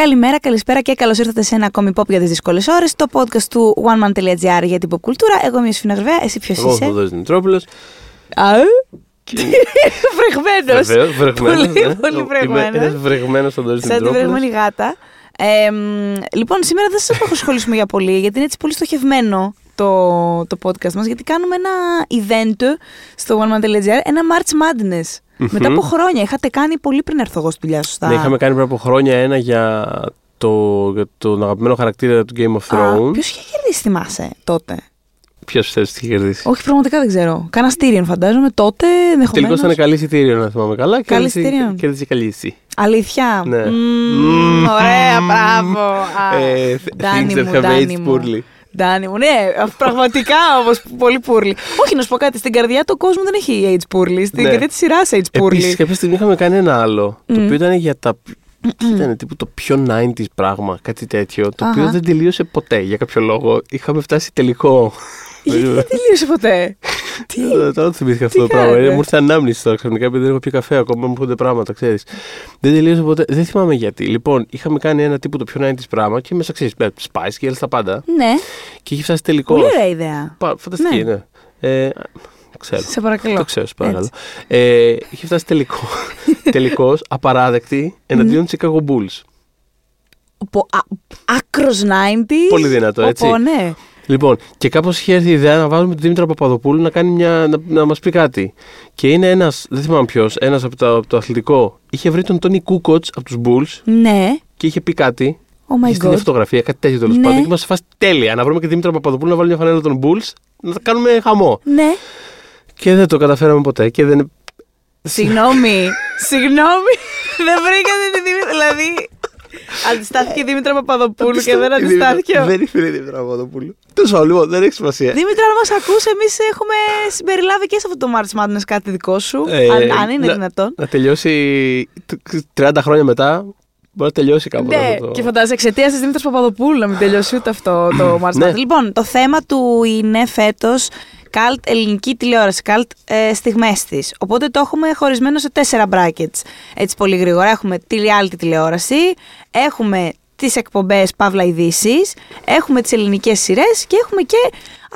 Καλημέρα, καλησπέρα και καλώς ήρθατε σε ένα ακόμη pop για τις δύσκολες ώρες. Το podcast του oneman.gr για την pop κουλτούρα. Εγώ είμαι η Σφίνα Γρβαία, εσύ ποιος Εγώ είσαι; ο Θοδωρής Δημητρόπουλος. Α, Βρεγμένος. Βεβαίως, βρεγμένος, Πολύ, ναι. πολύ Είμαι βρεγμένος. ένας βρεγμένος Θοδωρής Σαν τη Δημητρόπουλος. βρεγμένη γάτα. Ε, μ, λοιπόν, σήμερα δεν σας απασχολήσουμε για πολύ, γιατί είναι έτσι πολύ στοχευμένο το, το podcast μας, γιατί κάνουμε ένα event στο oneman.gr, ένα March Madness. Μετά από χρόνια. Είχατε κάνει πολύ πριν έρθω εγώ στη δουλειά, σωστά. Ναι, είχαμε κάνει πριν από χρόνια ένα για, το, για τον αγαπημένο χαρακτήρα του Game of Thrones. Ποιος είχε κερδίσει, θυμάσαι τότε; Ποιος θέλει τι είχε κερδίσει; Όχι, πραγματικά δεν ξέρω. Κάνα Tyrion φαντάζομαι τότε ενδεχομένως. Τελικώ ήταν καλή εισιτήριο, να θυμάμαι καλά. Καλή Κέρδισε- Tyrion. Κέρδισε καλή εσύ. Αλήθεια; Ναι. Μμμ, ωραία, μπράβο. Α, Ε, Ντάνι things that μου, have Ντάνι aged μου. poorly. Ντάνι μου, ναι, πραγματικά όμως πολύ πούρλι. Όχι, να σου πω κάτι, στην καρδιά του κόσμου δεν έχει age πούρλι. Στην Ναι. καρδιά της σειράς age Επίσης, πούρλι. κάποια στιγμή είχαμε κάνει ένα άλλο. Το οποίο ήταν για τα. Ήταν τύπου το πιο 90s πράγμα, κάτι τέτοιο. Το οποίο Αχα. δεν τελείωσε ποτέ για κάποιο λόγο. Είχαμε φτάσει τελικό. Γιατί δεν τελείωσε ποτέ; Τι; Ε, Τώρα το θυμήθηκα αυτό Τι το πράγμα. κάνετε; Ε, Μου ήρθε ανάμνηση τώρα ξαφνικά επειδή δεν έχω πει καφέ ακόμα. Μου έρχονται πράγματα, ξέρεις. Δεν τελείωσε ποτέ. Δεν θυμάμαι γιατί. Λοιπόν, είχαμε κάνει ένα τύπο το πιο 90s πράγμα και μέσα ξέρεις. Spice Girls τα πάντα. Ναι, Και είχε φτάσει τελικό. πολύ ωραία ιδέα. Φανταστική, Ναι. ναι. Ε, ξέρω. Σε παρακαλώ. Το ξέρω, σε παρακαλώ. Έτσι. Ε, είχε φτάσει τελικό. Τελικός, απαράδεκτη εναντίον Chicago Bulls. Άκρος 90. Πολύ δυνατό, έτσι. Οπό, ναι. Λοιπόν, και κάπως είχε έρθει η ιδέα να βάλουμε τον Δήμητρο Παπαδοπούλου να, κάνει μια, να, να μας πει κάτι. Και είναι ένας, δεν θυμάμαι ποιος, ένας από, το- από το αθλητικό. Είχε βρει τον Τόνι Κούκοτς από τους Bulls Ναι. και είχε πει κάτι. Oh my είχε στείλει god. φωτογραφία, κάτι τέτοιο τέλος Ναι. πάντων. Και μα φάσει τέλεια. Να βρούμε και Δήμητρο Παπαδοπούλου να βάλουμε μια φανέλα των Bulls να τα κάνουμε χαμό. Ναι. Και δεν το καταφέραμε ποτέ. Και δεν. Συγγνώμη. Συγγνώμη. δεν βρήκατε τη Δήμητρα. Δηλαδή. Αντιστάθηκε η Δήμητρα Παπαδοπούλου και δεν αντιστάθηκε. ο- Δεν ήθελε η Δήμητρα Παπαδοπούλου. Τέλος πάντων, λοιπόν, δεν έχει σημασία. Δήμητρα, αν μας ακούς, εμείς έχουμε συμπεριλάβει και σε αυτό το March Madness κάτι δικό σου. Ε, αν, αν είναι να- δυνατόν. Να τελειώσει 30 χρόνια μετά. Μπορεί να τελειώσει κάπου. Ναι, αυτό το- και φαντάζεσαι εξαιτίας της Δήμητρας Παπαδοπούλου να μην τελειώσει ούτε αυτό το March Ναι. Madness. Λοιπόν, το θέμα του είναι φέτος καλτ ελληνική τηλεόραση, καλτ ε, στιγμές της. Οπότε το έχουμε χωρισμένο σε τέσσερα brackets. Έτσι πολύ γρήγορα. Έχουμε τη reality τηλεόραση, έχουμε τις εκπομπές Παύλα ειδήσεις, έχουμε τις ελληνικές σειρές και έχουμε και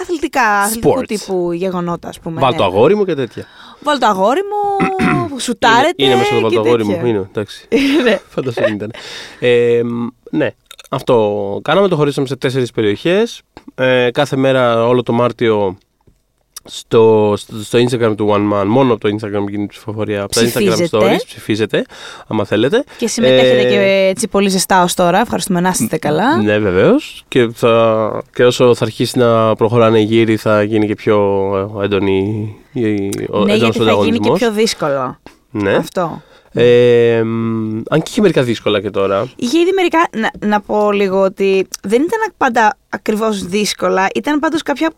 αθλητικά, αθλητικού Sports. τύπου γεγονότα, ας πούμε. Βάλ ναι. το αγόρι μου και τέτοια. Βάλ το αγόρι μου, σουτάρετε Είναι, είναι μέσα στο και βάλ το αγόρι μου. τέτοια. Είναι, εντάξει. Ναι. Φανταστείτε ήταν. Ε, μ, ναι, αυτό κάναμε. Το χωρίσαμε σε τέσσερις περιοχές. Ε, κάθε μέρα όλο το Μάρτιο στο, στο, στο Instagram του One Man, μόνο από το Instagram γίνεται η ψηφοφορία. Από τα Instagram Ψηφίζετε. Stories ψηφίζετε, άμα θέλετε. Και συμμετέχετε Ε, και έτσι πολύ ζεστά ως τώρα. Ευχαριστούμε να είστε καλά. Ναι, βεβαίως. Και, θα, και όσο θα αρχίσει να προχωράνε οι γύροι, θα γίνει και πιο ε, έντονη η, ο ναι, έντονος γιατί θα γίνει και ανταγωνισμός. πιο δύσκολο. Ναι. Αυτό. Ε, μ, αν και είχε μερικά δύσκολα και τώρα. Είχε ήδη μερικά. Να, να πω λίγο ότι δεν ήταν πάντα ακριβώς δύσκολα. Ήταν πάντως κάποια.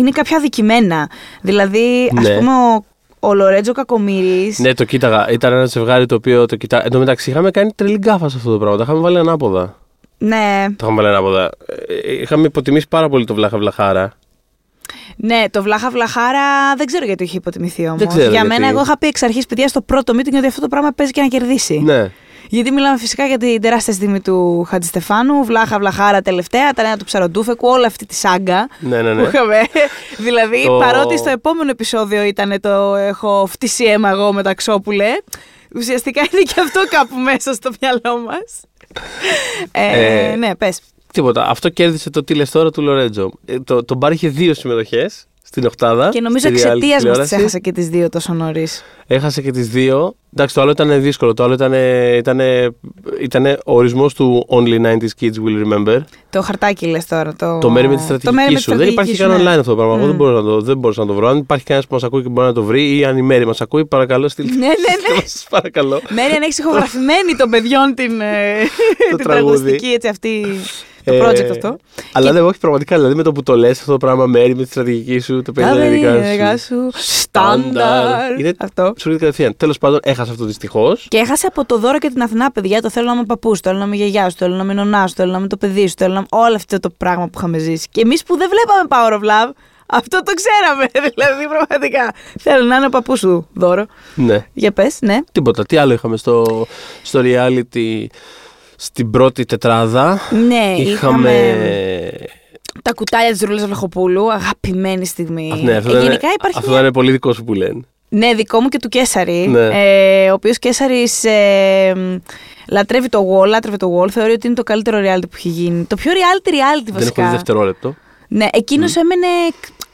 Είναι κάποια αδικημένα. Δηλαδή, ας Ναι. πούμε, ο, ο Λορέτζο Κακομήρη. Ναι, το κοίταγα. Ήταν ένα ζευγάρι το οποίο το κοιτά. Εν τω μεταξύ, είχαμε κάνει τρελή γκάφα σε αυτό το πράγμα. Τα είχαμε βάλει ανάποδα. ναι, Τα είχαμε βάλει ανάποδα. Ε, είχαμε υποτιμήσει πάρα πολύ το Βλάχα Βλαχάρα. ναι, το Βλάχα Βλαχάρα δεν ξέρω γιατί είχε υποτιμηθεί όμως. Δεν ξέρω Για γιατί. μένα, εγώ είχα πει εξ αρχής, παιδιά, στο πρώτο meeting ότι αυτό το πράγμα παίζει και να κερδίσει. Ναι. Γιατί μιλάμε φυσικά για την τεράστια στιγμή του Χατζηστεφάνου, Βλάχα Βλαχάρα τελευταία, τα νέα του Ψαροντούφεκου, όλη αυτή τη σάγκα Ναι, ναι, που ναι. είχαμε. δηλαδή, Το- παρότι στο επόμενο επεισόδιο ήταν το έχω φτύσει αίμα εγώ με τα ξόπουλε, ουσιαστικά είναι και αυτό κάπου μέσα στο μυαλό μας. Ε, Ε, ναι, πες. Τίποτα. Αυτό κέρδισε το τι λες τώρα του Λορέτζο. Ε, το, το μπαρ είχε δύο συμμετοχές στην Οχτάδα. Και νομίζω στη reality εξαιτίας μας τι τηλεόραση. έχασα και τις δύο τόσο νωρίς. Έχασε και τις δύο. Εντάξει, το άλλο ήταν δύσκολο. Το άλλο ήταν, ήταν, ήταν ο ορισμό του Only 90s Kids Will Remember. Το χαρτάκι λες τώρα. Το, Το μέρη με τη το μέρη στρατηγική με τη σου. Δεν υπάρχει στρατηγική καν σου, ναι. online αυτό το πράγμα. Εγώ Μμ. δεν, μπορώ να το, δεν μπορούσα να το βρω. Αν υπάρχει κανένας που μας ακούει και μπορεί να το βρει ή αν η Μέρη μας ακούει, παρακαλώ στείλτε. Ναι, ναι, ναι. Σα παρακαλώ. Μέρη, αν έχεις ηχογραφημένη των παιδιών την, ε, Το την τραγούδι. τραγουδιστική έτσι αυτή Το Ε, project αυτό. Αλλά δεν, όχι πραγματικά. Δηλαδή με το που το λες αυτό το πράγμα, μέρη με τη στρατηγική σου, το Τα παίρνει τα δικά σου. Στάνταρ. Είναι Αυτό. σου έρχεται κατευθείαν. Τέλος πάντων, έχασα αυτό δυστυχώς. Και έχασε από το δώρο και την Αθηνά, παιδιά. Το θέλω να είμαι παππούς, το θέλω να είμαι γιαγιάς σου, το θέλω να είμαι νονά σου, το θέλω να είμαι το παιδί σου, το θέλω να είμαι όλο αυτό το πράγμα που είχαμε ζήσει. Και εμείς που δεν βλέπαμε Power of Love, αυτό το ξέραμε. Δηλαδή, πραγματικά. Θέλω να είναι ο παππούς σου δώρο. Ναι. Για πες, ναι. Τίποτα. Τι άλλο είχαμε στο, στο reality; Στην πρώτη τετράδα. Ναι, είχαμε, είχαμε. τα κουτάλια της Ρούλας Βλαχοπούλου. Αγαπημένη στιγμή. Α, ναι, αυτό, Ε, δεν γενικά είναι, υπάρχει αυτό μια- δεν είναι πολύ δικό σου που λένε. Ναι, δικό μου και του Κέσαρη. Ναι. Ε, ο οποίος Κέσαρης ε, μ, λατρεύει το Wall, λάτρευε το Wall. Θεωρεί ότι είναι το καλύτερο reality που έχει γίνει. Το πιο reality reality Δεν βασικά. έχω δει δευτερόλεπτο. Ναι, εκείνος έμενε.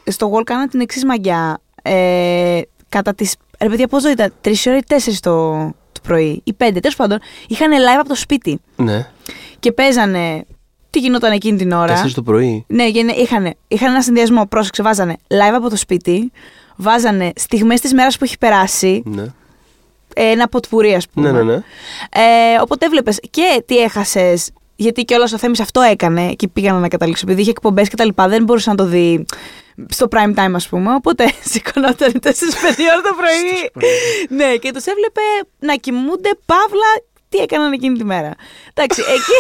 Στο Wall κάνα την εξής μαγιά. Ε, κατά τι. Ρε παιδιά, πόσο ήταν, 3 ώρα ή 4 το, το πρωί, ή 5. Τέλος πάντων, είχαν live από το σπίτι Ναι. και παίζανε. Τι γινόταν εκείνη την ώρα. Τέσσερις το πρωί. Ναι, είχαν, είχαν, είχαν ένα συνδυασμό. Πρόσεξε, βάζανε live από το σπίτι, βάζανε στιγμές της μέρας που έχει περάσει, Ναι. ε, ένα ποτπουρί, ας πούμε. Ναι, ναι, ναι. Ε, οπότε έβλεπες και τι έχασες. Γιατί και όλο ο Θέμης αυτό έκανε και πήγαν να καταλήξω. Επειδή είχε εκπομπές και τα λοιπά, δεν μπορούσε να το δει στο prime time, ας πούμε. Οπότε σηκωνόταν 4-5 ώρα το πρωί. ναι, και τους έβλεπε να κοιμούνται παύλα τι έκαναν εκείνη τη μέρα. Εντάξει, εκεί,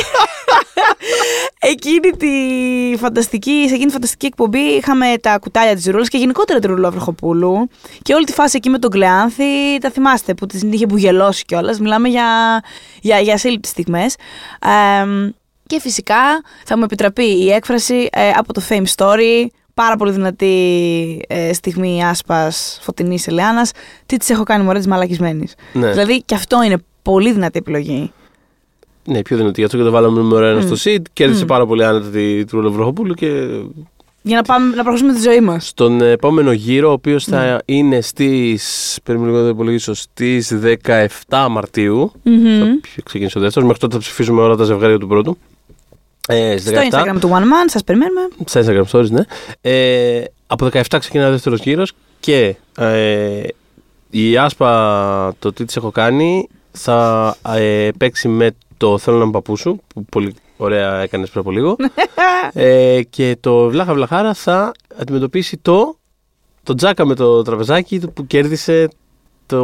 εκείνη τη φανταστική, σε εκείνη τη φανταστική εκπομπή είχαμε τα κουτάλια της Ρούλας και γενικότερα τη Ρούλα Βροχοπούλου. Και όλη τη φάση εκεί με τον Κλεάνθη, τα θυμάστε που την είχε μπουγελώσει κιόλας. Μιλάμε για, για, για ασύλληπτες στιγμές. και φυσικά θα μου επιτραπεί η έκφραση ε, από το Fame Story. Πάρα πολύ δυνατή ε, στιγμή άσπας φωτεινής Ελεάνα. Τι της έχω κάνει μωρέ της μαλακισμένης. Ναι. Δηλαδή και αυτό είναι πολύ δυνατή επιλογή. Ναι, πιο δυνατή. Γι' αυτό και το βάλαμε νούμερο ένα στο seed. Κέρδισε πάρα πολύ άνετα τη Τρούλα Βροχοπούλου και Για να, πάμε, να προχωρήσουμε τη ζωή μας. στον επόμενο γύρο, ο οποίος θα Ναι. είναι στις. Περίμενε λίγο να το υπολογίσω. Στις 17 μαρτιου Θα ξεκινήσει ο δεύτερος. Μέχρι τότε θα ψηφίζουμε όλα τα ζευγάρια του πρώτου. Ε, στις Στο 17. Instagram του One Man, σας περιμένουμε. Στα Instagram stories, ναι. Ε, από 17 ξεκινάει ο δεύτερος γύρος και ε, η Άσπα, το τι της έχω κάνει, θα ε, παίξει με το Θέλω να είμαι παππούς σου, που πολύ ωραία έκανες πριν από λίγο. ε, και το Βλάχα Βλαχάρα θα αντιμετωπίσει το, το Τζάκα με το τραπεζάκι του που κέρδισε το.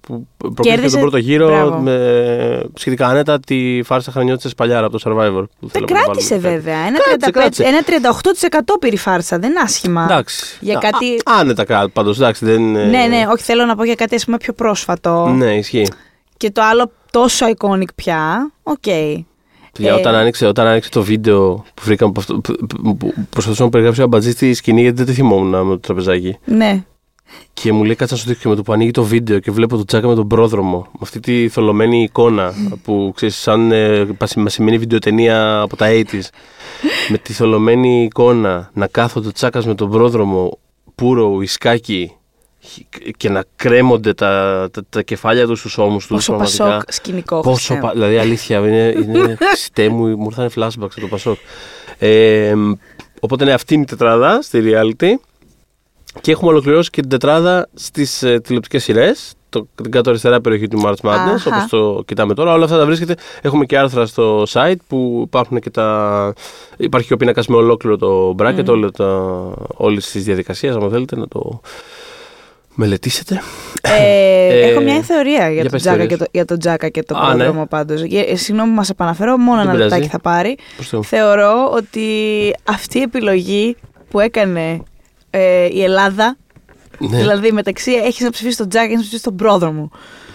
που προκρίθηκε Κέρδισε- τον πρώτο γύρο Μπράβο. με σχετικά άνετα τη φάρσα Χρανιώτης Παλιάρα από το Survivor. Που Δεν θέλαμε να κράτησε βάλουμε. βέβαια. Ένα, Κράτησε, 35, κράτησε. ένα 38% πήρε η φάρσα. Δεν είναι άσχημα. Εντάξει. Για Α, κάτι- α, άνετα κάτω πάντως. Εντάξει, δεν είναι. Ναι, ναι, όχι θέλω να πω για κάτι ας πούμε πιο πρόσφατο. Ναι, ισχύει. Και το άλλο τόσο iconic πια. Οκ. Για Ε, όταν, άνοιξε, όταν άνοιξε το βίντεο που βρήκαμε από αυτό, που, που, που προσπαθούσα να περιγράψω ένα μπατζή στη σκηνή γιατί δεν τη θυμόμουν με το τραπεζάκι. Ναι. Και μου λέει κάτσε να σου δείξω και με το που ανοίγει το βίντεο και βλέπω το τσάκα με τον πρόδρομο. Με αυτή τη θολωμένη εικόνα που ξέρεις, σαν ε, παση- μασημένη βιντεοτενία από τα 80s. με τη θολωμένη εικόνα να κάθονται ο τσάκας με τον πρόδρομο, πουρο, ουισκάκι και να κρέμονται τα, τα, τα κεφάλια τους στους ώμους τους. Πόσο πασόκ σκηνικό. Πόσο. Χριστέ μου. πα- Δηλαδή, αλήθεια, είναι. είναι Χριστέ μου, μου ήρθαν flashbacks από το Πασόκ. Ε, οπότε, ναι, αυτή είναι η τετράδα στη reality. Και έχουμε ολοκληρώσει και την τετράδα στις ε, τηλεοπτικές σειρές. Την κάτω αριστερά περιοχή του March Madness, Αχα. όπως το κοιτάμε τώρα. Όλα αυτά τα βρίσκεται. Έχουμε και άρθρα στο site που υπάρχουν και τα. Υπάρχει και ο πίνακας με ολόκληρο το bracket, mm. όλη τη διαδικασία. Αν θέλετε να το μελετήσετε. Ε, Ε, έχω μια θεωρία για, για τον πες Τζάκα θεωρίες. και το, για τον Τζάκα και το Α, ναι. πρόδρομο πάντως. Ε, Συγγνώμη που μας επαναφέρω, μόνο Δεν ένα πειράζει. λεπτάκι θα πάρει. Προς Θεού. Θεωρώ ότι αυτή η επιλογή που έκανε ε, η Ελλάδα, Ναι. δηλαδή μεταξύ έχεις να ψηφίσεις τον Τζάκα και έχεις να ψηφίσεις τον πρόδρομο.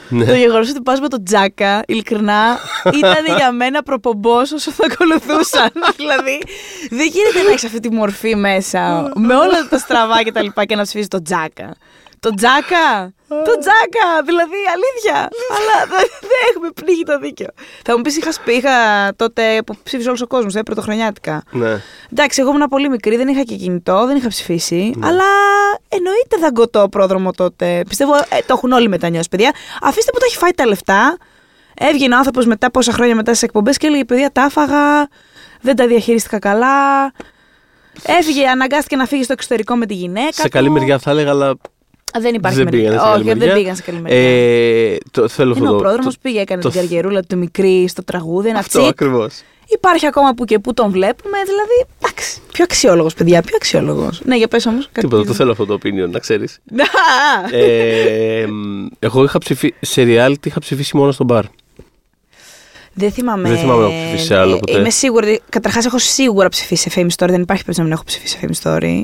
Ναι. Το γεγονός ότι πας με τον Τζάκα, ειλικρινά, ήταν για μένα προπομπός όσο θα ακολουθούσαν. δηλαδή, δεν γίνεται να έχεις αυτή τη μορφή μέσα, με όλα τα στραβά και τα λοιπά και να ψηφίσεις τον Τζάκα. Το Τζάκα! Το Τζάκα! Δηλαδή, αλήθεια! Αλλά δεν δεν έχουμε πνίγει το δίκιο. Θα μου πεις, είχα, σπ- είχα τότε που ψήφισε όλος ο κόσμος, ε, πρωτοχρονιάτικα. ναι. Εντάξει, εγώ ήμουν πολύ μικρή, δεν είχα και κινητό, δεν είχα ψηφίσει. Ναι. Αλλά εννοείται δαγκωτό πρόδρομο τότε. Πιστεύω ε, το έχουν όλοι μετανιώσει, παιδιά. Αφήστε που το έχει φάει τα λεφτά. Έβγαινε ο άνθρωπος μετά πόσα χρόνια μετά στις εκπομπές και έλεγε: Παιδιά, τα άφαγα, δεν τα διαχειρίστηκα καλά. Έφυγε, αναγκάστηκε να φύγει στο εξωτερικό με τη γυναίκα. Σε καλή του. μεριά θα έλεγα, αλλά Α, δεν υπάρχει Δεν μερική. πήγανε σε καλή Όχι, δεν μεριά. πήγαν σε καλή μεριά. Ε, το, θέλω αυτό Ενώ ο το- πρόδρομος το- πήγε, έκανε το- την καριερούλα του μικρή στο τραγούδι, ένα Αυτό τσικ. ακριβώς. Υπάρχει ακόμα που και που τον βλέπουμε, δηλαδή. Εντάξει. Πιο αξιόλογος, παιδιά, πιο αξιόλογος. Ναι, για πες όμως. Τίποτα, το θέλω αυτό το opinion, να ξέρεις. Να! ε, μ, εγώ είχα ψηφίσει. Σε reality είχα ψηφίσει μόνο στο μπαρ. Δεν θυμάμαι. Δεν θυμάμαι να έχω ψηφίσει σε άλλο Ε, ποτέ. Είμαι σίγουρη. Καταρχάς, έχω σίγουρα ψηφίσει σε Fame Story. Δεν υπάρχει περίπτωση να μην έχω ψηφίσει σε Fame Story.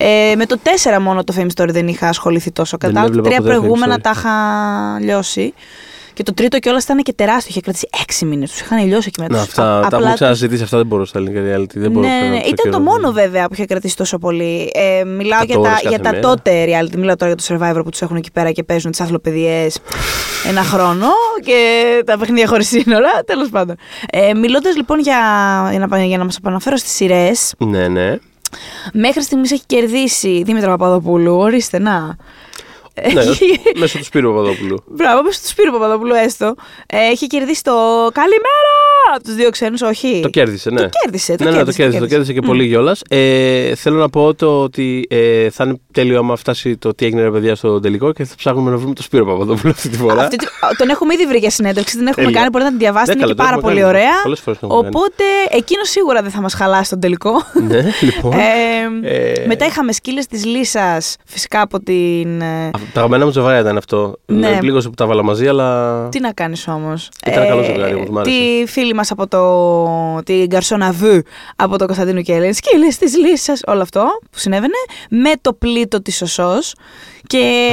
Ε, με το 4 μόνο το Fame Story δεν είχα ασχοληθεί τόσο. Δεν Κατά τα έβλεπα τρία ποτέ Fame προηγούμενα Story. τα είχα λιώσει. Και το τρίτο κιόλας ήταν και τεράστιο. Είχε κρατήσει 6 μήνες. Τους είχαν λιώσει εκεί μετά. Να, Τους- αυτά α- τα απλά έχουμε ξαναζητήσει, αυτά δεν μπορώ στα ελληνικά reality. Δεν μπορώ ναι, να ναι, ναι. το Ήταν το καιρό. μόνο βέβαια που είχε κρατήσει τόσο πολύ. Ε, μιλάω για 100 τα, ώρες για κάθε τα μέρα. τότε reality. Μιλάω τώρα για το survivor που τους έχουν εκεί πέρα και παίζουν τις αθλοπαιδιέ ένα χρόνο και τα παιχνίδια χωρίς σύνορα. Τέλος πάντων. Ε, Μιλώντας λοιπόν για, για να, για να μας επαναφέρω στις σειρές, Ναι, ναι. Μέχρι στιγμής έχει κερδίσει Δήμητρα Παπαδοπούλου. Ορίστε, να. ναι Έχει- μέσω του Σπύρου Παπαδόπουλου. Μπράβο, μέσω του Σπύρου Παπαδοπούλου έστω. Ε, έχει κερδίσει το Καλημέρα από τους δύο ξένους, όχι. Το κέρδισε, ναι. Το κέρδισε, το ναι, ναι, το κέρδισε, κέρδισε, το το κέρδισε και πολύ κιόλας. Ε, θέλω να πω το ότι ε, θα είναι τέλειο άμα φτάσει το τι έγινε ρε παιδιά στο τελικό και θα ψάχνουμε να βρούμε το Σπύρο Παπαδόπουλο αυτή τη φορά. Αυτή, τη- τον έχουμε ήδη βρει για συνέντευξη, την έχουμε Τέλεια. κάνει, μπορείτε να την διαβάσετε, Ναι, είναι και καλά, το πάρα έχουμε πολύ κάνει. ωραία. Πολλές φορές το έχουμε κάνει. Οπότε εκείνο σίγουρα δεν θα μας χαλάσει τον τελικό. ναι, λοιπόν. Ε, Ε, μετά είχαμε σκύλες της Λύσα, φυσικά από την. ε, Α, Τα αγαπημένα μου ζευγάρια ήταν αυτό. Ναι. Ναι. Πλήγωσε που τα βάλα μαζί, αλλά. Τι να κάνεις όμως. Ήταν καλό ζευγάρι, όμως, μ' άρεσε. Τη φίλη μας από το. την Καρσόνα Βου από το Κωνσταντίνο Κέλλη. Σκύλε της Λύσα, όλο αυτό που συνέβαινε. Με το πλήτο της Οσό. Και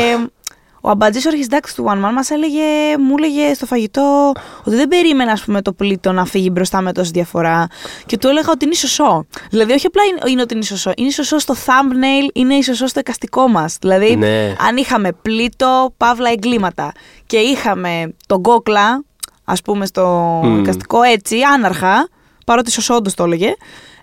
ο αμπατζής ο αρχισδάκτη του One Man μας έλεγε, μου έλεγε στο φαγητό ότι δεν περίμενα ας πούμε, το πλήτο να φύγει μπροστά με τόση διαφορά. Και του έλεγα ότι είναι ισοσό. Δηλαδή, όχι απλά είναι, είναι ότι είναι ισοσό. Είναι ισοσό στο thumbnail, είναι ισοσό στο εικαστικό μας. Δηλαδή, Ναι. αν είχαμε πλήτο, παύλα εγκλήματα και είχαμε τον κόκλα, ας πούμε στο Μμμ. εικαστικό έτσι, άναρχα, παρότι σωσόντος το έλεγε,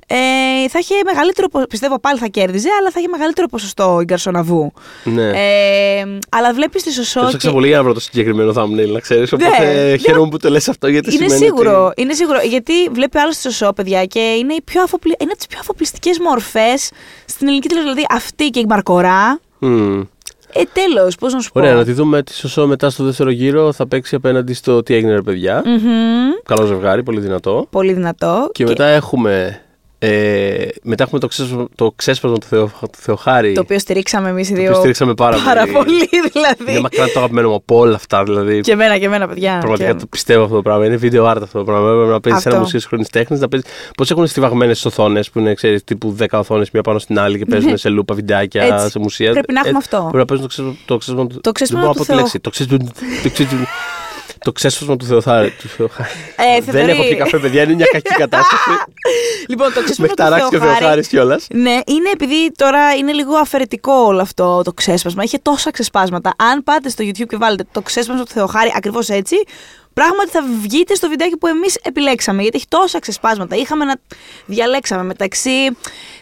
ε, θα είχε μεγαλύτερο, πο- πιστεύω πάλι θα κέρδιζε, αλλά θα είχε μεγαλύτερο ποσοστό η Γκαρσοναβού. Ναι. Ε, αλλά βλέπεις τη σωσό Έψαξα και- πολύ για να βρω το συγκεκριμένο thumbnail, να ξέρεις. Ναι, Οπότε ναι. χαίρομαι που το λες αυτό γιατί είναι σημαίνει. σίγουρο, Ότι... είναι σίγουρο, γιατί βλέπει άλλος τη σωσό, παιδιά, και είναι, η πιο αφοπλη... είναι από τις πιο αφοπλιστικές μορφές στην ελληνική τηλεόραση. Δηλαδή αυτή και η Μαρκορά, Μμ. Ε, τέλος, πώς να σου πω. Ωραία, να τη δούμε τη Σωσό μετά στο δεύτερο γύρο. Θα παίξει απέναντι στο τι έγινε, ρε παιδιά. Μμμ. Καλό ζευγάρι, πολύ δυνατό. Πολύ δυνατό. Και, μετά έχουμε. Ε, μετά έχουμε το ξέσπασμα, το ξέσπασμα του, Θεο, του Θεοχάρη. Το οποίο στηρίξαμε εμείς οι το δύο. οποίο στηρίξαμε πάρα, πολύ, δηλαδή. Είναι μακράν το αγαπημένο μου από όλα αυτά. Δηλαδή, Και εμένα και εμένα, παιδιά. Πραγματικά Και- το πιστεύω αυτό το πράγμα. Είναι video art αυτό το πράγμα. Έπρεπε να παίζεις Αυτό. ένα μουσείο σύγχρονη τέχνης. Πώς έχουν στιβαγμένες οθόνες που είναι ξέρεις, τύπου 10 οθόνες μία πάνω στην άλλη και παίζουν σε λούπα βιντεάκια Ναι. Έτσι. σε μουσεία. Πρέπει να έχουμε αυτό. Πρέπει να παίζουν το ξέσπασμα το ξέσπασμα του Το ξέσπασμα δεν μπορώ του να πω τη Θεο- λέξη. Το ξέσπασμα- το ξέσπασμα- Το ξέσπασμα του Θεοχάρη. του Θεοχάρη. Ε, Δεν Θεοδωρή. έχω πει καφέ, παιδιά, είναι μια κακή κατάσταση. Λοιπόν, το Με ξέσπασμα έχει του ταράξεις και ο Θεοχάρη. Θεοχάρης κιόλας. Ναι, είναι επειδή τώρα είναι λίγο αφαιρετικό όλο αυτό το ξέσπασμα. Είχε τόσα ξεσπάσματα. Αν πάτε στο YouTube και βάλετε το ξέσπασμα του Θεοχάρη ακριβώς έτσι, πράγματι θα βγείτε στο βιντεάκι που εμείς επιλέξαμε. Γιατί έχει τόσα ξεσπάσματα. Είχαμε να διαλέξαμε μεταξύ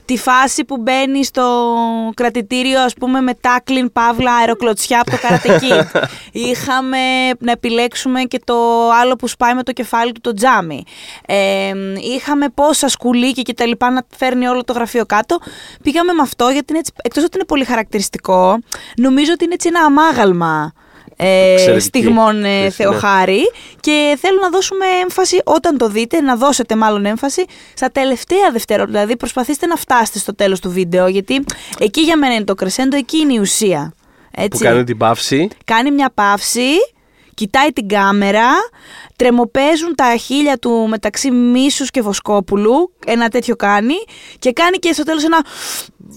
τη φάση που μπαίνει στο κρατητήριο, ας πούμε, με τάκλιν παύλα αεροκλωτσιά από το καρατεκί. Είχαμε να επιλέξουμε και το άλλο που σπάει με το κεφάλι του το τζάμι. Ε, είχαμε πόσα σκουλίκια και τα λοιπά να φέρνει όλο το γραφείο κάτω. Πήγαμε με αυτό γιατί είναι έτσι, εκτός ότι είναι πολύ χαρακτηριστικό, νομίζω ότι είναι έτσι ένα αμάγαλμα ε, Εξαιρετική στιγμών ε, χρήση, Θεοχάρη και θέλω να δώσουμε έμφαση όταν το δείτε, να δώσετε μάλλον έμφαση στα τελευταία δευτερόλεπτα. Δηλαδή προσπαθήστε να φτάσετε στο τέλος του βίντεο γιατί εκεί για μένα είναι το κρεσέντο, εκεί είναι η ουσία. Που Έτσι. κάνει την παύση. Κάνει μια παύση, κοιτάει την κάμερα, τρεμοπαίζουν τα χείλια του μεταξύ Μίσους και Βοσκόπουλου, ένα τέτοιο κάνει, και κάνει και στο τέλος ένα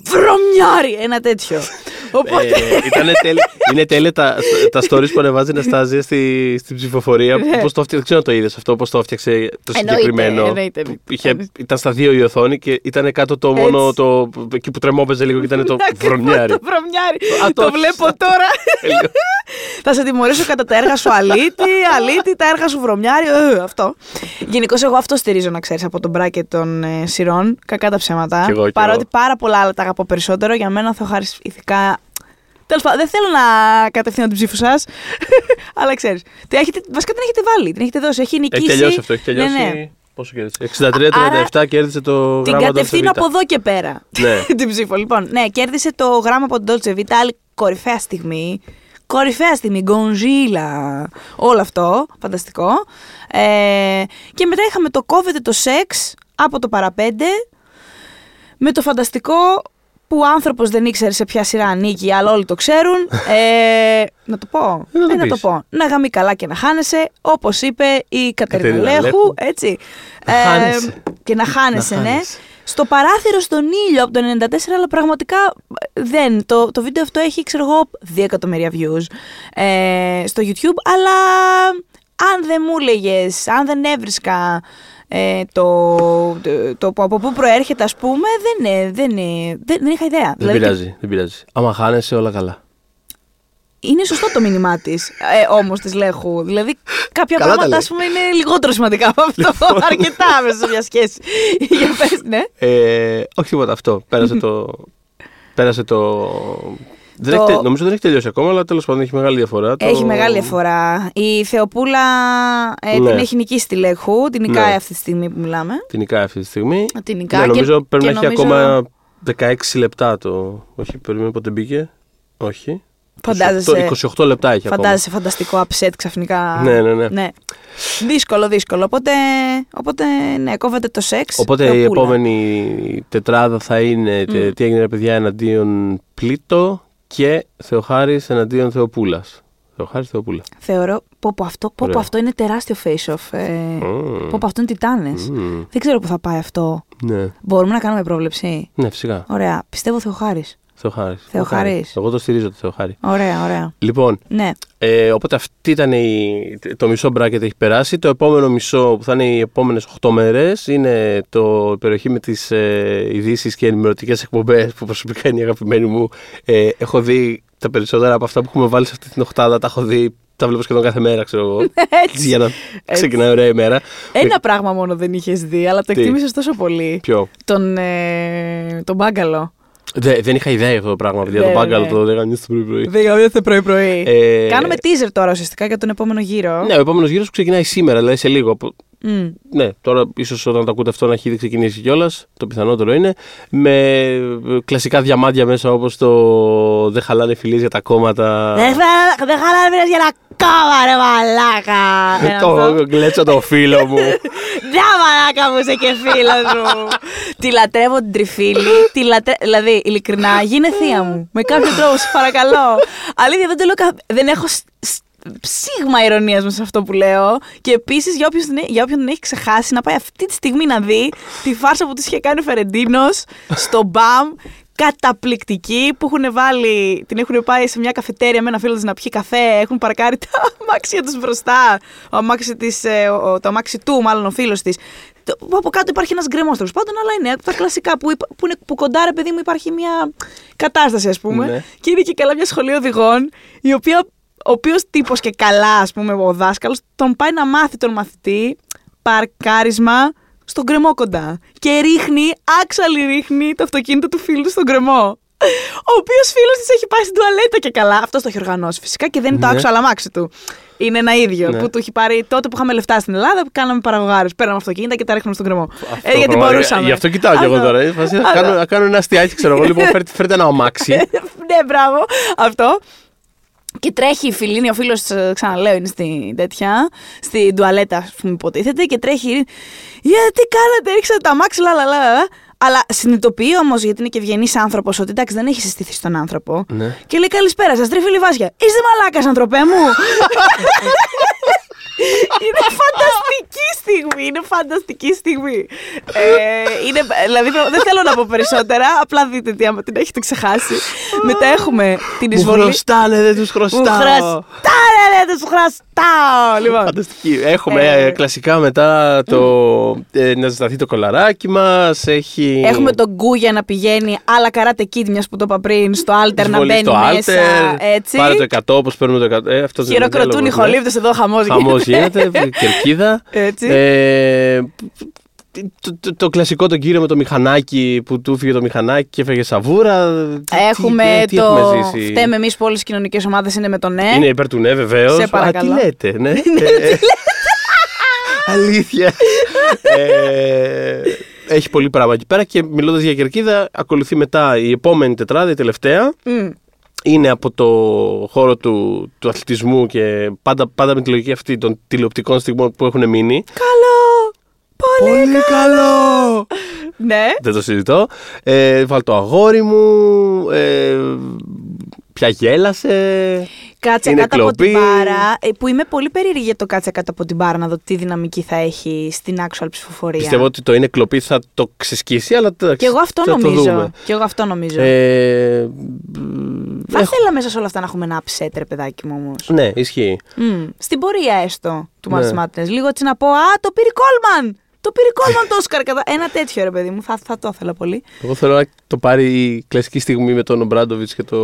βρωμιάρι, ένα τέτοιο. Οπότε... Ε, ήτανε τέλει- είναι τέλεια τα, τα stories που ανεβάζει η Αναστάζια στη, στην ψηφοφορία. Ναι. Πώς το φτιάξε, δεν ξέρω αν το είδες αυτό, πώς το έφτιαξε το Εννοείται, συγκεκριμένο. εννοείται. που είχε, ήταν στα δύο η οθόνη και ήταν κάτω το μόνο. Έτσι. Το, εκεί που τρεμόπαιζε λίγο και ήταν το Ακριβώς, βρωμιάρι. Το βρωμιάρι. Α, το το- βλέπω τώρα. Τέλειο. Θα σε τιμωρήσω κατά τα έργα σου αλήτη, αλήτη, τα έργα σου βρωμιάρι. Ε, αυτό. Γενικώς, εγώ αυτό στηρίζω να ξέρεις από τον μπράκετ των ε, σειρών. Κακά τα ψέματα. Κι εγώ, κι Παρότι εγώ. πάρα πολλά άλλα τα αγαπώ περισσότερο, για μένα θα χάρη ηθικά. Τέλος πάντων, δεν θέλω να κατευθύνω την ψήφο σας. αλλά ξέρεις. Βασικά την έχετε βάλει, την έχετε δώσει. Έχει Έχει νικήσει. τελειώσει αυτό. Έχει τελειώσει. Ναι, ναι. Πόσο κέρδισε; 63-37 κέρδισε το Την γράμμα κατευθύνω από εδώ και πέρα. Ναι. την ψήφο. Λοιπόν, ναι, κέρδισε το γράμμα από τον Dolce Vita. Άλλοι κορυφαία στιγμή. Κορυφαία στιγμή, γκονζίλα, όλο αυτό, φανταστικό. Ε, και μετά είχαμε το κόβεται το σεξ από το παραπέντε, με το φανταστικό που ο άνθρωπος δεν ήξερε σε ποια σειρά ανήκει, αλλά όλοι το ξέρουν. Ε, να το πω. Ε, να το Ε, να το πεις. πω. Να γαμεί καλά και να χάνεσαι, όπως είπε η Κατερίνα Κατερίνα Λέχου, Λέχου. έτσι. Να χάνεσαι. Και να χάνεσαι, Να ναι. Χάνεσαι. Στο παράθυρο στον ήλιο από το 94, αλλά πραγματικά ε, δεν. Το, το βίντεο αυτό έχει, ξέρω εγώ, 2 εκατομμύρια views ε, στο YouTube, αλλά αν δεν μου έλεγε, αν δεν έβρισκα ε, το, το, το που- από πού προέρχεται, ας πούμε, δεν, ε, δεν, ε, δεν, δεν είχα ιδέα. Δεν Δηλαδή, πειράζει, δεν πειράζει. Άμα χάνεσαι, όλα καλά. Είναι σωστό το μήνυμά της, ε, όμως της Λέχου. Δηλαδή, κάποια Καλά τα πράγματα, λέει. ας πούμε, είναι λιγότερο σημαντικά από αυτό. Αρκετά μέσα σε μια σχέση. Για πες, ναι. Ε, όχι τίποτα αυτό. Πέρασε το. πέρασε το. Δεν Το- έχει, τε- νομίζω δεν έχει τελειώσει ακόμα, αλλά τέλος πάντων έχει μεγάλη διαφορά. Το- Έχει μεγάλη διαφορά. Η Θεοπούλα ε, Ναι. την έχει νικήσει τη Λέχου. Την νικάει Ναι. αυτή τη στιγμή που μιλάμε. Την νικάει αυτή τη στιγμή. Την νικάει. Ναι, και- νομίζω πρέπει και να έχει νομίζω- ακόμα 16 λεπτά το. Όχι, περίμενε πότε μπήκε. Όχι. Φαντάζεσαι. 28, 28 λεπτά έχει Φαντάζεσαι φανταστικό upset ξαφνικά. Ναι, ναι, ναι. Δύσκολο, δύσκολο. Οπότε, οπότε ναι, κόβεται το σεξ. ακόμα. Οπότε η Θεοπούλα. επόμενη τετράδα θα είναι τε- Μμ. τι έγινε ρε παιδιά εναντίον Πλήτο και Θεοχάρης εναντίον Θεοπούλας. Θεοχάρης Θεοπούλα. Θεωρώ. Πω, πω, αυτό, πω, πω, Ωραία. αυτό είναι τεράστιο face-off. Ε, Μμμ. Πω, πω, αυτό είναι τιτάνες. Μμμ. Δεν ξέρω πού θα πάει αυτό. Ναι. Μπορούμε να κάνουμε πρόβλεψη; ναι, φυσικά. Ωραία. Πιστεύω Θεοχάρης. Θεοχάρης. Θεοχάρης. Εγώ το στηρίζω το Θεοχάρη. Ωραία, ωραία. Λοιπόν, Ναι. ε, οπότε αυτή ήταν η, το μισό bracket έχει περάσει. Το επόμενο μισό που θα είναι οι επόμενες 8 μέρες είναι το η περιοχή με τις ε, ειδήσεις και ενημερωτικές εκπομπές που προσωπικά είναι η αγαπημένη μου. Ε, έχω δει τα περισσότερα από αυτά που έχουμε βάλει σε αυτή την οχτάδα. Τα έχω δει, τα βλέπω σχεδόν κάθε μέρα, ξέρω εγώ. Έτσι. για να ξεκινάει ωραία η μέρα. Ένα πράγμα μόνο δεν είχες δει, αλλά το Τι; εκτίμησες τόσο πολύ. Ποιο; Τον, ε, τον μπάγκαλο. Δε- δεν είχα ιδέα για αυτό το πράγμα, παιδιά. Ναι, το μπάγκαλο ναι. το λέγανε στο πρωί-πρωί. Δεν πρωί-πρωί. Ε, Κάνουμε teaser τώρα ουσιαστικά για τον επόμενο γύρο. Ναι, ο επόμενος γύρος ξεκινάει σήμερα, δηλαδή σε λίγο. από- Μμ. Ναι, τώρα ίσως όταν το ακούτε αυτό να έχει ήδη ξεκινήσει κιόλας. Το πιθανότερο είναι. Με ε, κλασικά διαμάντια μέσα όπως το Δεν χαλάνε φιλίες για τα κόμματα. Δεν θα- δεν χαλάνε μήνες για να κόμμα ρε μαλάκα. Ένα αυτό. το γλέτσο το φίλο μου. Να μαλάκα μου είσαι και φίλος μου. τη λατρεύω την τριφύλη. τη λατρε... Δηλαδή, ειλικρινά, γίνε θεία μου. Με κάποιο τρόπο, σε παρακαλώ. Αλήθεια, δεν το λέω κα... Δεν έχω σ- σ- ψήγμα ηρωνίας μέσα σε αυτό που λέω. Και επίσης, για, όποιον την- για όποιον την έχει ξεχάσει, να πάει αυτή τη στιγμή να δει τη φάρσα που της είχε κάνει ο Φερεντίνος στο μπαμ. Καταπληκτική που έχουν βάλει, την έχουν πάει σε μια καφετέρια με ένα φίλο της να πιει καφέ. Έχουν παρκάρει τα αμάξια τους μπροστά. Ο αμάξι της, ε, ο- το αμάξι του, μάλλον ο φίλος της. Από κάτω υπάρχει ένας γκρεμός τέλος πάντων, αλλά είναι τα κλασικά που, υπα- που, είναι, που κοντά ρε παιδί μου υπάρχει μια κατάσταση, ας πούμε. Ναι. Και είναι και καλά μια σχολή οδηγών, η οποία, ο οποίος τύπος και καλά, ας πούμε, ο δάσκαλος, τον πάει να μάθει τον μαθητή παρκάρισμα στον γκρεμό κοντά. Και ρίχνει, άξαλη ρίχνει το αυτοκίνητο του φίλου του στον γκρεμό. Ο οποίος φίλος της έχει πάει στην τουαλέτα και καλά. Αυτός το έχει οργανώσει φυσικά και δεν είναι το Ναι. άξιο αμάξι του. Είναι ένα ίδιο Ναι. που του έχει πάρει τότε που είχαμε λεφτά στην Ελλάδα που κάναμε παραγωγάρες. Παίρναμε αυτοκίνητα και τα ρίχνουμε στον γκρεμό. Αυτό Ε, γιατί πραγματικά- μπορούσαμε. Γι' αυτό κοιτάω κι εγώ Αυτό. τώρα. ε, φάση, να Αυτό. κάνω, να κάνω ένα αστιάκι, ξέρω εγώ. Λοιπόν, φέρτε, φέρτε ένα αμάξι. ναι, μπράβο. Αυτό. Και τρέχει η Φιλίνη, ο φίλος, ξαναλέω, είναι στην τέτοια, στην τουαλέτα, ας πούμε, υποτίθεται, και τρέχει. Γιατί κάνατε, ρίξατε τα μάξι, λα, λα, λα, λα». Αλλά συνειδητοποιεί όμως, γιατί είναι και ευγενής άνθρωπος, ότι εντάξει, δεν έχει συστηθεί στον άνθρωπο. Ναι. Και λέει καλησπέρα σας, τρίφυλλη Βάσια. Είστε μαλάκας, ανθρωπέ μου. είναι φανταστική στιγμή. Είναι φανταστική στιγμή. Ε, είναι, δηλαδή, δεν θέλω να πω περισσότερα. Απλά δείτε τι άμα την έχετε ξεχάσει. Μετά έχουμε την Μου εισβολή. χρωστάνε, δεν τους Μου χρωστάω. χρωστάνε, δεν τους χρωστάω. Λοιπόν, Φανταστική. Έχουμε Ε. ε, κλασικά μετά το ε, να ζεσταθεί το κολαράκι μας. Έχει. έχουμε τον Γκούγια να πηγαίνει, αλλά καράτε kid, μιας που το είπα πριν, στο Alter να εισβολή μπαίνει στο μέσα. Alter, Έτσι. Πάρε το 100 όπως παίρνουμε το 100. Ε, αυτό δεν είναι Χειροκροτούν οι διάλογος, ναι. χολίβδες εδώ, χαμός Χαμός γίνεται, κερκίδα. Έτσι. Ε, το, το, το κλασικό τον κύριο με το μηχανάκι που του έφυγε το μηχανάκι και έφεγε σαβούρα. Τι- Έχουμε τι, τι το. έχουμε ζήσει; Φταίμε εμείς που όλες οι κοινωνικές ομάδες είναι με το ναι. Είναι υπέρ του ναι, βεβαίως. Σε παρακαλώ. Α, τι λέτε, ναι. Ε, Αλήθεια. Ε, έχει πολύ πράγμα εκεί πέρα και μιλώντας για κερκίδα, ακολουθεί μετά η επόμενη τετράδα, η τελευταία. Μμ. Είναι από το χώρο του, του αθλητισμού και πάντα, πάντα με τη λογική αυτή των τηλεοπτικών στιγμών που έχουν μείνει. Καλό! Πολύ, καλό! Ναι. Δεν το συζητώ. Ε, βάλω το αγόρι μου. Ε, πια γέλασε. Κάτσε Είναι κάτω από την κλοπή. μπάρα. ε, Που είμαι πολύ περίεργη για το κάτσε κάτω από την μπάρα να δω τι δυναμική θα έχει στην actual ψηφοφορία. Πιστεύω ότι το είναι κλοπή θα το ξεσκίσει, αλλά εντάξει, Και εγώ αυτό θα το νομίζω. δούμε. Και εγώ αυτό νομίζω. Ε, θα έχω- ήθελα μέσα σε όλα αυτά να έχουμε ένα upset, ρε παιδάκι μου όμως. Ναι, ισχύει. Στην πορεία έστω του Ναι. March Madness. Λίγο έτσι να πω Α, το πήρε Κόλμαν! Το πήρε Κόλμαν το Όσκαρ. κατά- Ένα τέτοιο ρε παιδί μου. Θα, θα το ήθελα πολύ. Εγώ θέλω να το πάρει η κλασική στιγμή με τον Ομπράντοβιτς και το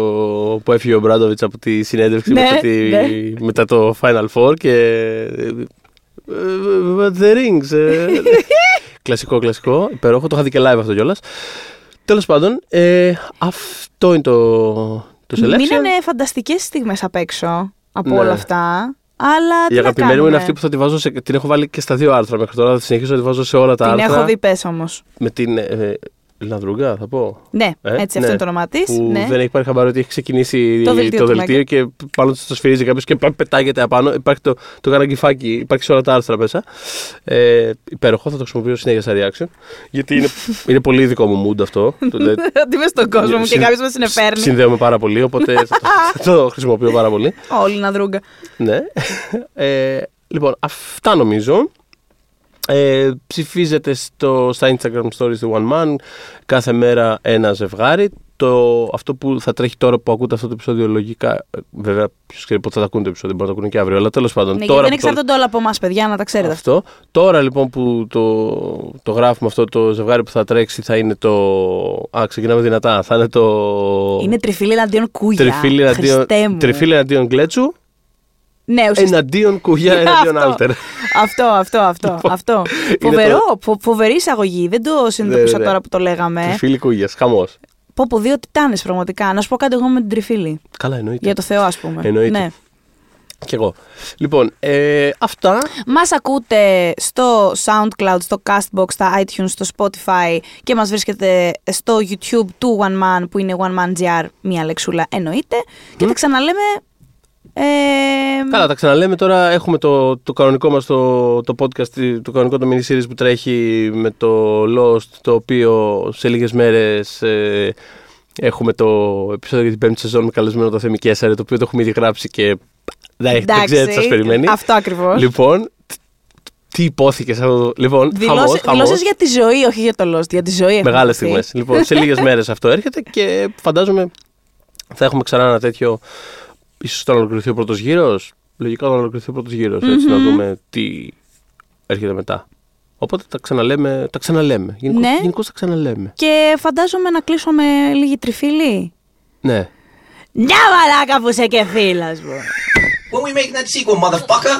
που έφυγε ο Ομπράντοβιτς από τη συνέντευξη Ναι, μετά, τη, ναι. μετά το Final Four και. ε, The Rings. ε. κλασικό, κλασικό. Υπέροχο. Το είχα δει και live αυτό κιόλας. Τέλος πάντων, ε, αυτό είναι το, το selection. Μείνανε φανταστικές στιγμές απ' έξω από Ναι. όλα αυτά. Αλλά τι Η να αγαπημένη μου είναι κάνουμε; αυτή που θα τη βάζω σε, την έχω βάλει και στα δύο άρθρα μέχρι τώρα. Θα τη συνεχίσω να τη βάζω σε όλα τα Την άρθρα. έχω δει, πες όμως. Με την. Ε, Λανδρούγκα, θα πω. Ναι, Ε, έτσι, αυτό ναι. είναι το όνομά της. Που Ναι. δεν έχει πάρει χαμπάρι ότι έχει ξεκινήσει Το δελτίο το του δελτίο και πάνω του το σφυρίζει κάποιος και πα- πετάγεται απάνω. Υπάρχει το, το καραγκιφάκι, υπάρχει σε όλα τα άρθρα μέσα. Ε, υπέροχο, θα το χρησιμοποιήσω συνέχεια σαν reaction. Γιατί είναι, είναι πολύ δικό μου mood αυτό. Το- δηλαδή, Ότι είμαι στον κόσμο μου και συν- κάποιος με συνεφέρνει. Συνδέομαι πάρα πολύ, οπότε θα το, θα το χρησιμοποιώ πάρα πολύ. Όλοι να δρούγκα. Ναι. Ε, λοιπόν, αυτά νομίζω. Ε, ψηφίζετε στο, στα Instagram stories του One Man κάθε μέρα ένα ζευγάρι. Το, αυτό που θα τρέχει τώρα που ακούτε αυτό το επεισόδιο λογικά. ε, Βέβαια, ποιος ξέρει πότε θα ακούνε το επεισόδιο, μπορεί να το ακούνε και αύριο. Αλλά τέλος πάντων. Ναι, τώρα γιατί δεν που το- εξαρτώνται όλα από εμάς, παιδιά, να τα ξέρετε. αυτό. Τώρα λοιπόν που το, το γράφουμε αυτό το ζευγάρι που θα τρέξει θα είναι το. Α, ξεκινάμε δυνατά. Θα είναι το. Είναι τριφύλι εναντίον κούγια. Τριφύλι εναντίον, Χριστέ μου. τριφύλι εναντίον Γκλέτσου, Ναι, ουσιαστικά. εναντίον κουγιά, εναντίον Αυτό. Άλτερ. Αυτό, αυτό, αυτό. αυτό. Είναι Φοβερό, φο- φοβερή εισαγωγή. Δεν το συνειδητοποίησα ναι. τώρα που το λέγαμε. Τριφύλι κουγιάς, χαμός. Πω πω, δύο τιτάνες πραγματικά. Να σου πω κάτι εγώ με την τριφύλη. Καλά, εννοείται. Για το Θεό, ας πούμε. Εννοείται. Ναι. Κι εγώ. Λοιπόν, ε, αυτά. Μας ακούτε στο SoundCloud, στο Castbox, στα iTunes, στο Spotify και μας βρίσκεται στο YouTube του One Man που είναι One Man GR, μία λεξούλα εννοείται. Και τα ξαναλέμε. Ε, Καλά, τα ξαναλέμε τώρα. Έχουμε το, το κανονικό μας το, το podcast, το κανονικό το mini series που τρέχει με το Lost, το οποίο σε λίγες μέρες ε, έχουμε το επεισόδιο για την πέμπτη σεζόν με καλεσμένο το Θέμη Κέσσαρη, το οποίο το έχουμε ήδη γράψει και δεν, δεν εντάξει, ξέρετε τι σας περιμένει. Αυτό ακριβώς. Λοιπόν, τι υπόθηκε σε αυτό το... Λοιπόν, χαμός, χαμός. Δηλώσεις για τη ζωή, όχι για το Lost. Για τη ζωή έχουμε Μεγάλες πει. στιγμές. Λοιπόν, σε λίγες μέρες αυτό έρχεται και φαντάζομαι θα έχουμε ξανά ένα τέτοιο. Ίσως όταν ολοκληρωθεί ο πρώτος γύρος. Λογικά όταν ολοκληρωθεί ο πρώτος γύρος. Έτσι να δούμε τι έρχεται μετά. Οπότε τα ξαναλέμε. Τα ξαναλέμε. Γενικώ Ναι. γενικώς τα ξαναλέμε. Και φαντάζομαι να κλείσω με λίγη τριφύλη. Ναι. Μια μαλάκα που είσαι και φίλος μου. When we making that sequel, motherfucker?